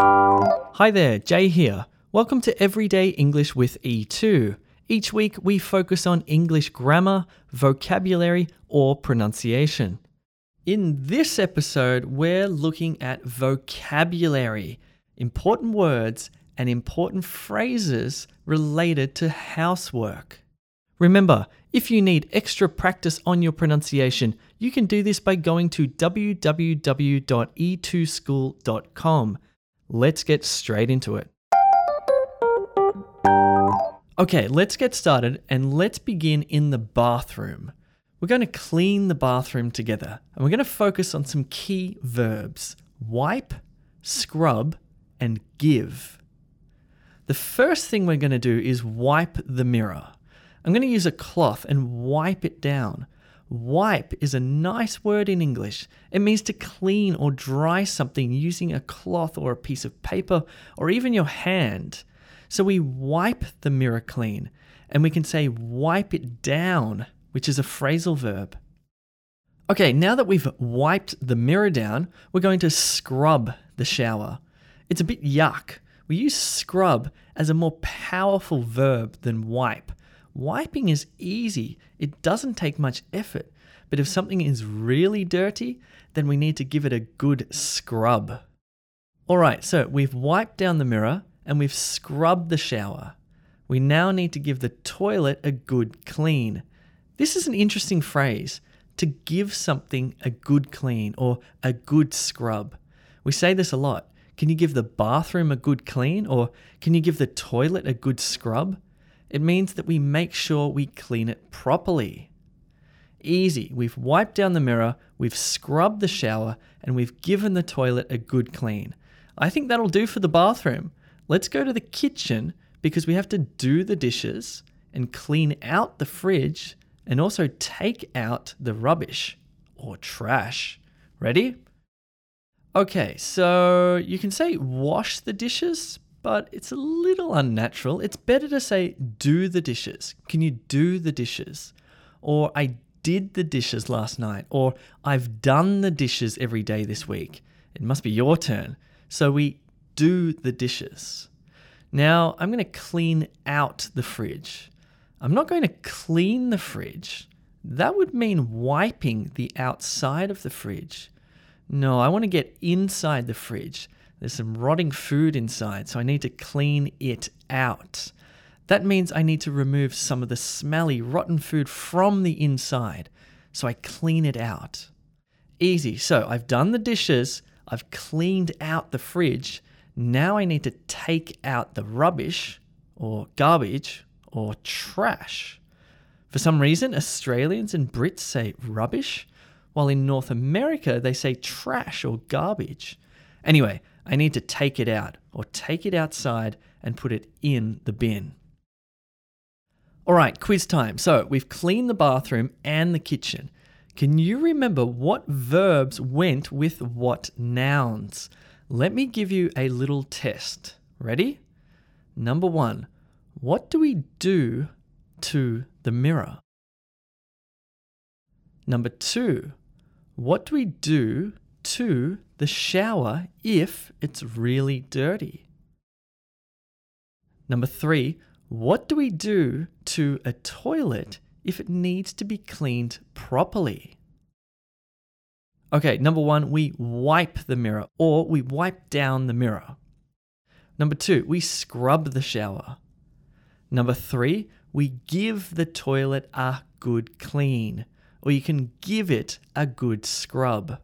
Hi there, Jay here. Welcome to Everyday English with E2. Each week we focus on English grammar, vocabulary, or pronunciation. In this episode, we're looking at vocabulary, important words and important phrases related to housework. Remember, if you need extra practice on your pronunciation, you can do this by going to www.e2school.com. Let's get straight into it. Okay, let's get started and let's begin in the bathroom. We're going to clean the bathroom together and we're going to focus on some key verbs wipe, scrub, and give. The first thing we're going to do is wipe the mirror. I'm going to use a cloth and wipe it down. Wipe is a nice word in English. It means to clean or dry something using a cloth or a piece of paper or even your hand. So we wipe the mirror clean and we can say wipe it down, which is a phrasal verb. Okay, now that we've wiped the mirror down, we're going to scrub the shower. It's a bit yuck. We use scrub as a more powerful verb than wipe. Wiping is easy, it doesn't take much effort. But if something is really dirty, then we need to give it a good scrub. Alright, so we've wiped down the mirror and we've scrubbed the shower. We now need to give the toilet a good clean. This is an interesting phrase to give something a good clean or a good scrub. We say this a lot. Can you give the bathroom a good clean or can you give the toilet a good scrub? It means that we make sure we clean it properly. Easy. We've wiped down the mirror, we've scrubbed the shower, and we've given the toilet a good clean. I think that'll do for the bathroom. Let's go to the kitchen because we have to do the dishes and clean out the fridge and also take out the rubbish or trash. Ready? Okay, so you can say wash the dishes, but it's a little unnatural. It's better to say do the dishes. Can you do the dishes? Or I did the dishes last night. Or I've done the dishes every day this week. It must be your turn. So we do the dishes. Now I'm going to clean out the fridge. I'm not going to clean the fridge. That would mean wiping the outside of the fridge. No, I want to get inside the fridge. There's some rotting food inside, so I need to clean it out. That means I need to remove some of the smelly, rotten food from the inside, so I clean it out. Easy. So I've done the dishes, I've cleaned out the fridge. Now I need to take out the rubbish, or garbage, or trash. For some reason, Australians and Brits say rubbish, while in North America they say trash or garbage. Anyway, I need to take it out or take it outside and put it in the bin. All right, quiz time. So we've cleaned the bathroom and the kitchen. Can you remember what verbs went with what nouns? Let me give you a little test. Ready? Number one, what do we do to the mirror? Number two, what do we do to the shower if it's really dirty? Number three, what do we do to a toilet if it needs to be cleaned properly? Okay, number one, we wipe the mirror or we wipe down the mirror. Number two, we scrub the shower. Number three, we give the toilet a good clean, or you can give it a good scrub.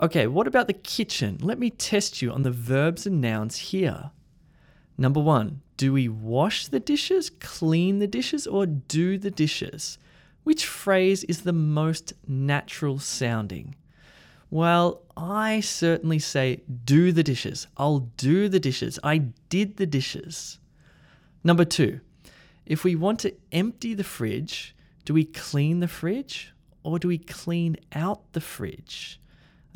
Okay, what about the kitchen? Let me test you on the verbs and nouns here. Number one, do we wash the dishes, clean the dishes, or do the dishes? Which phrase is the most natural sounding? Well, I certainly say do the dishes. I'll do the dishes. I did the dishes. Number two, if we want to empty the fridge, do we clean the fridge or do we clean out the fridge?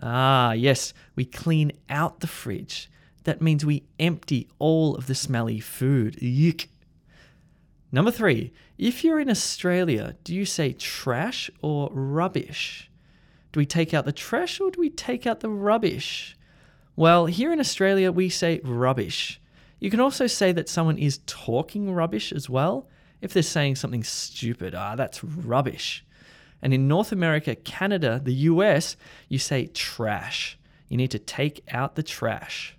Ah, yes, we clean out the fridge. That means we empty all of the smelly food. Yuck. Number three, if you're in Australia, do you say trash or rubbish? Do we take out the trash or do we take out the rubbish? Well, here in Australia, we say rubbish. You can also say that someone is talking rubbish as well. If they're saying something stupid, ah, that's rubbish. And in North America, Canada, the US, you say trash. You need to take out the trash.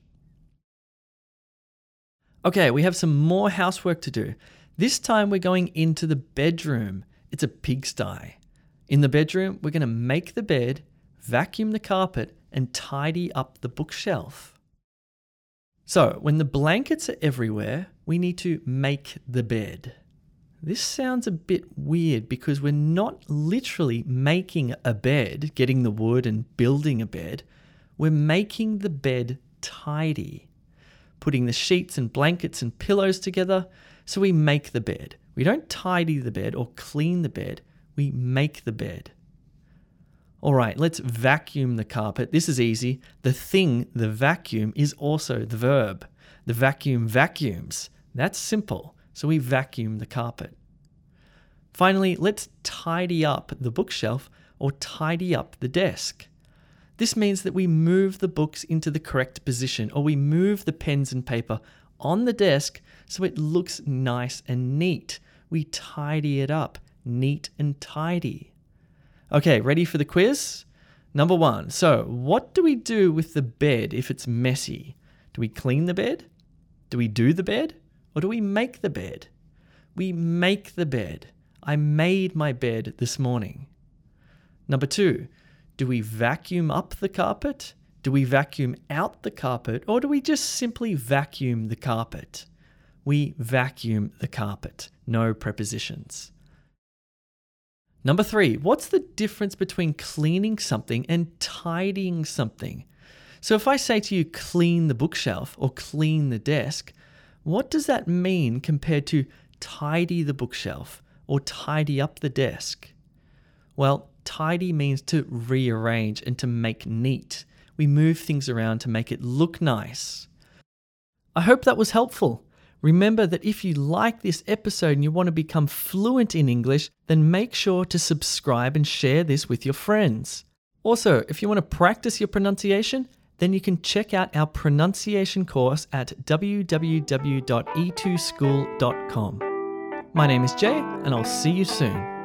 Okay, we have some more housework to do. This time we're going into the bedroom. It's a pigsty. In the bedroom, we're going to make the bed, vacuum the carpet, and tidy up the bookshelf. So, when the blankets are everywhere, we need to make the bed. This sounds a bit weird because we're not literally making a bed, getting the wood and building a bed. We're making the bed tidy, putting the sheets and blankets and pillows together. So we make the bed. We don't tidy the bed or clean the bed, we make the bed. All right, let's vacuum the carpet. This is easy. The thing, the vacuum, is also the verb. The vacuum vacuums. That's simple. So we vacuum the carpet. Finally, let's tidy up the bookshelf or tidy up the desk. This means that we move the books into the correct position or we move the pens and paper on the desk so it looks nice and neat. We tidy it up, neat and tidy. Okay, ready for the quiz? Number one. So, what do we do with the bed if it's messy? Do we clean the bed? Do we do the bed? Or do we make the bed? We make the bed. I made my bed this morning. Number two, do we vacuum up the carpet? Do we vacuum out the carpet? Or do we just simply vacuum the carpet? We vacuum the carpet. No prepositions. Number three, what's the difference between cleaning something and tidying something? So if I say to you, clean the bookshelf or clean the desk, what does that mean compared to tidy the bookshelf or tidy up the desk? Well, tidy means to rearrange and to make neat. We move things around to make it look nice. I hope that was helpful. Remember that if you like this episode and you want to become fluent in English, then make sure to subscribe and share this with your friends. Also, if you want to practice your pronunciation, then you can check out our pronunciation course at www.e2school.com. My name is Jay, and I'll see you soon.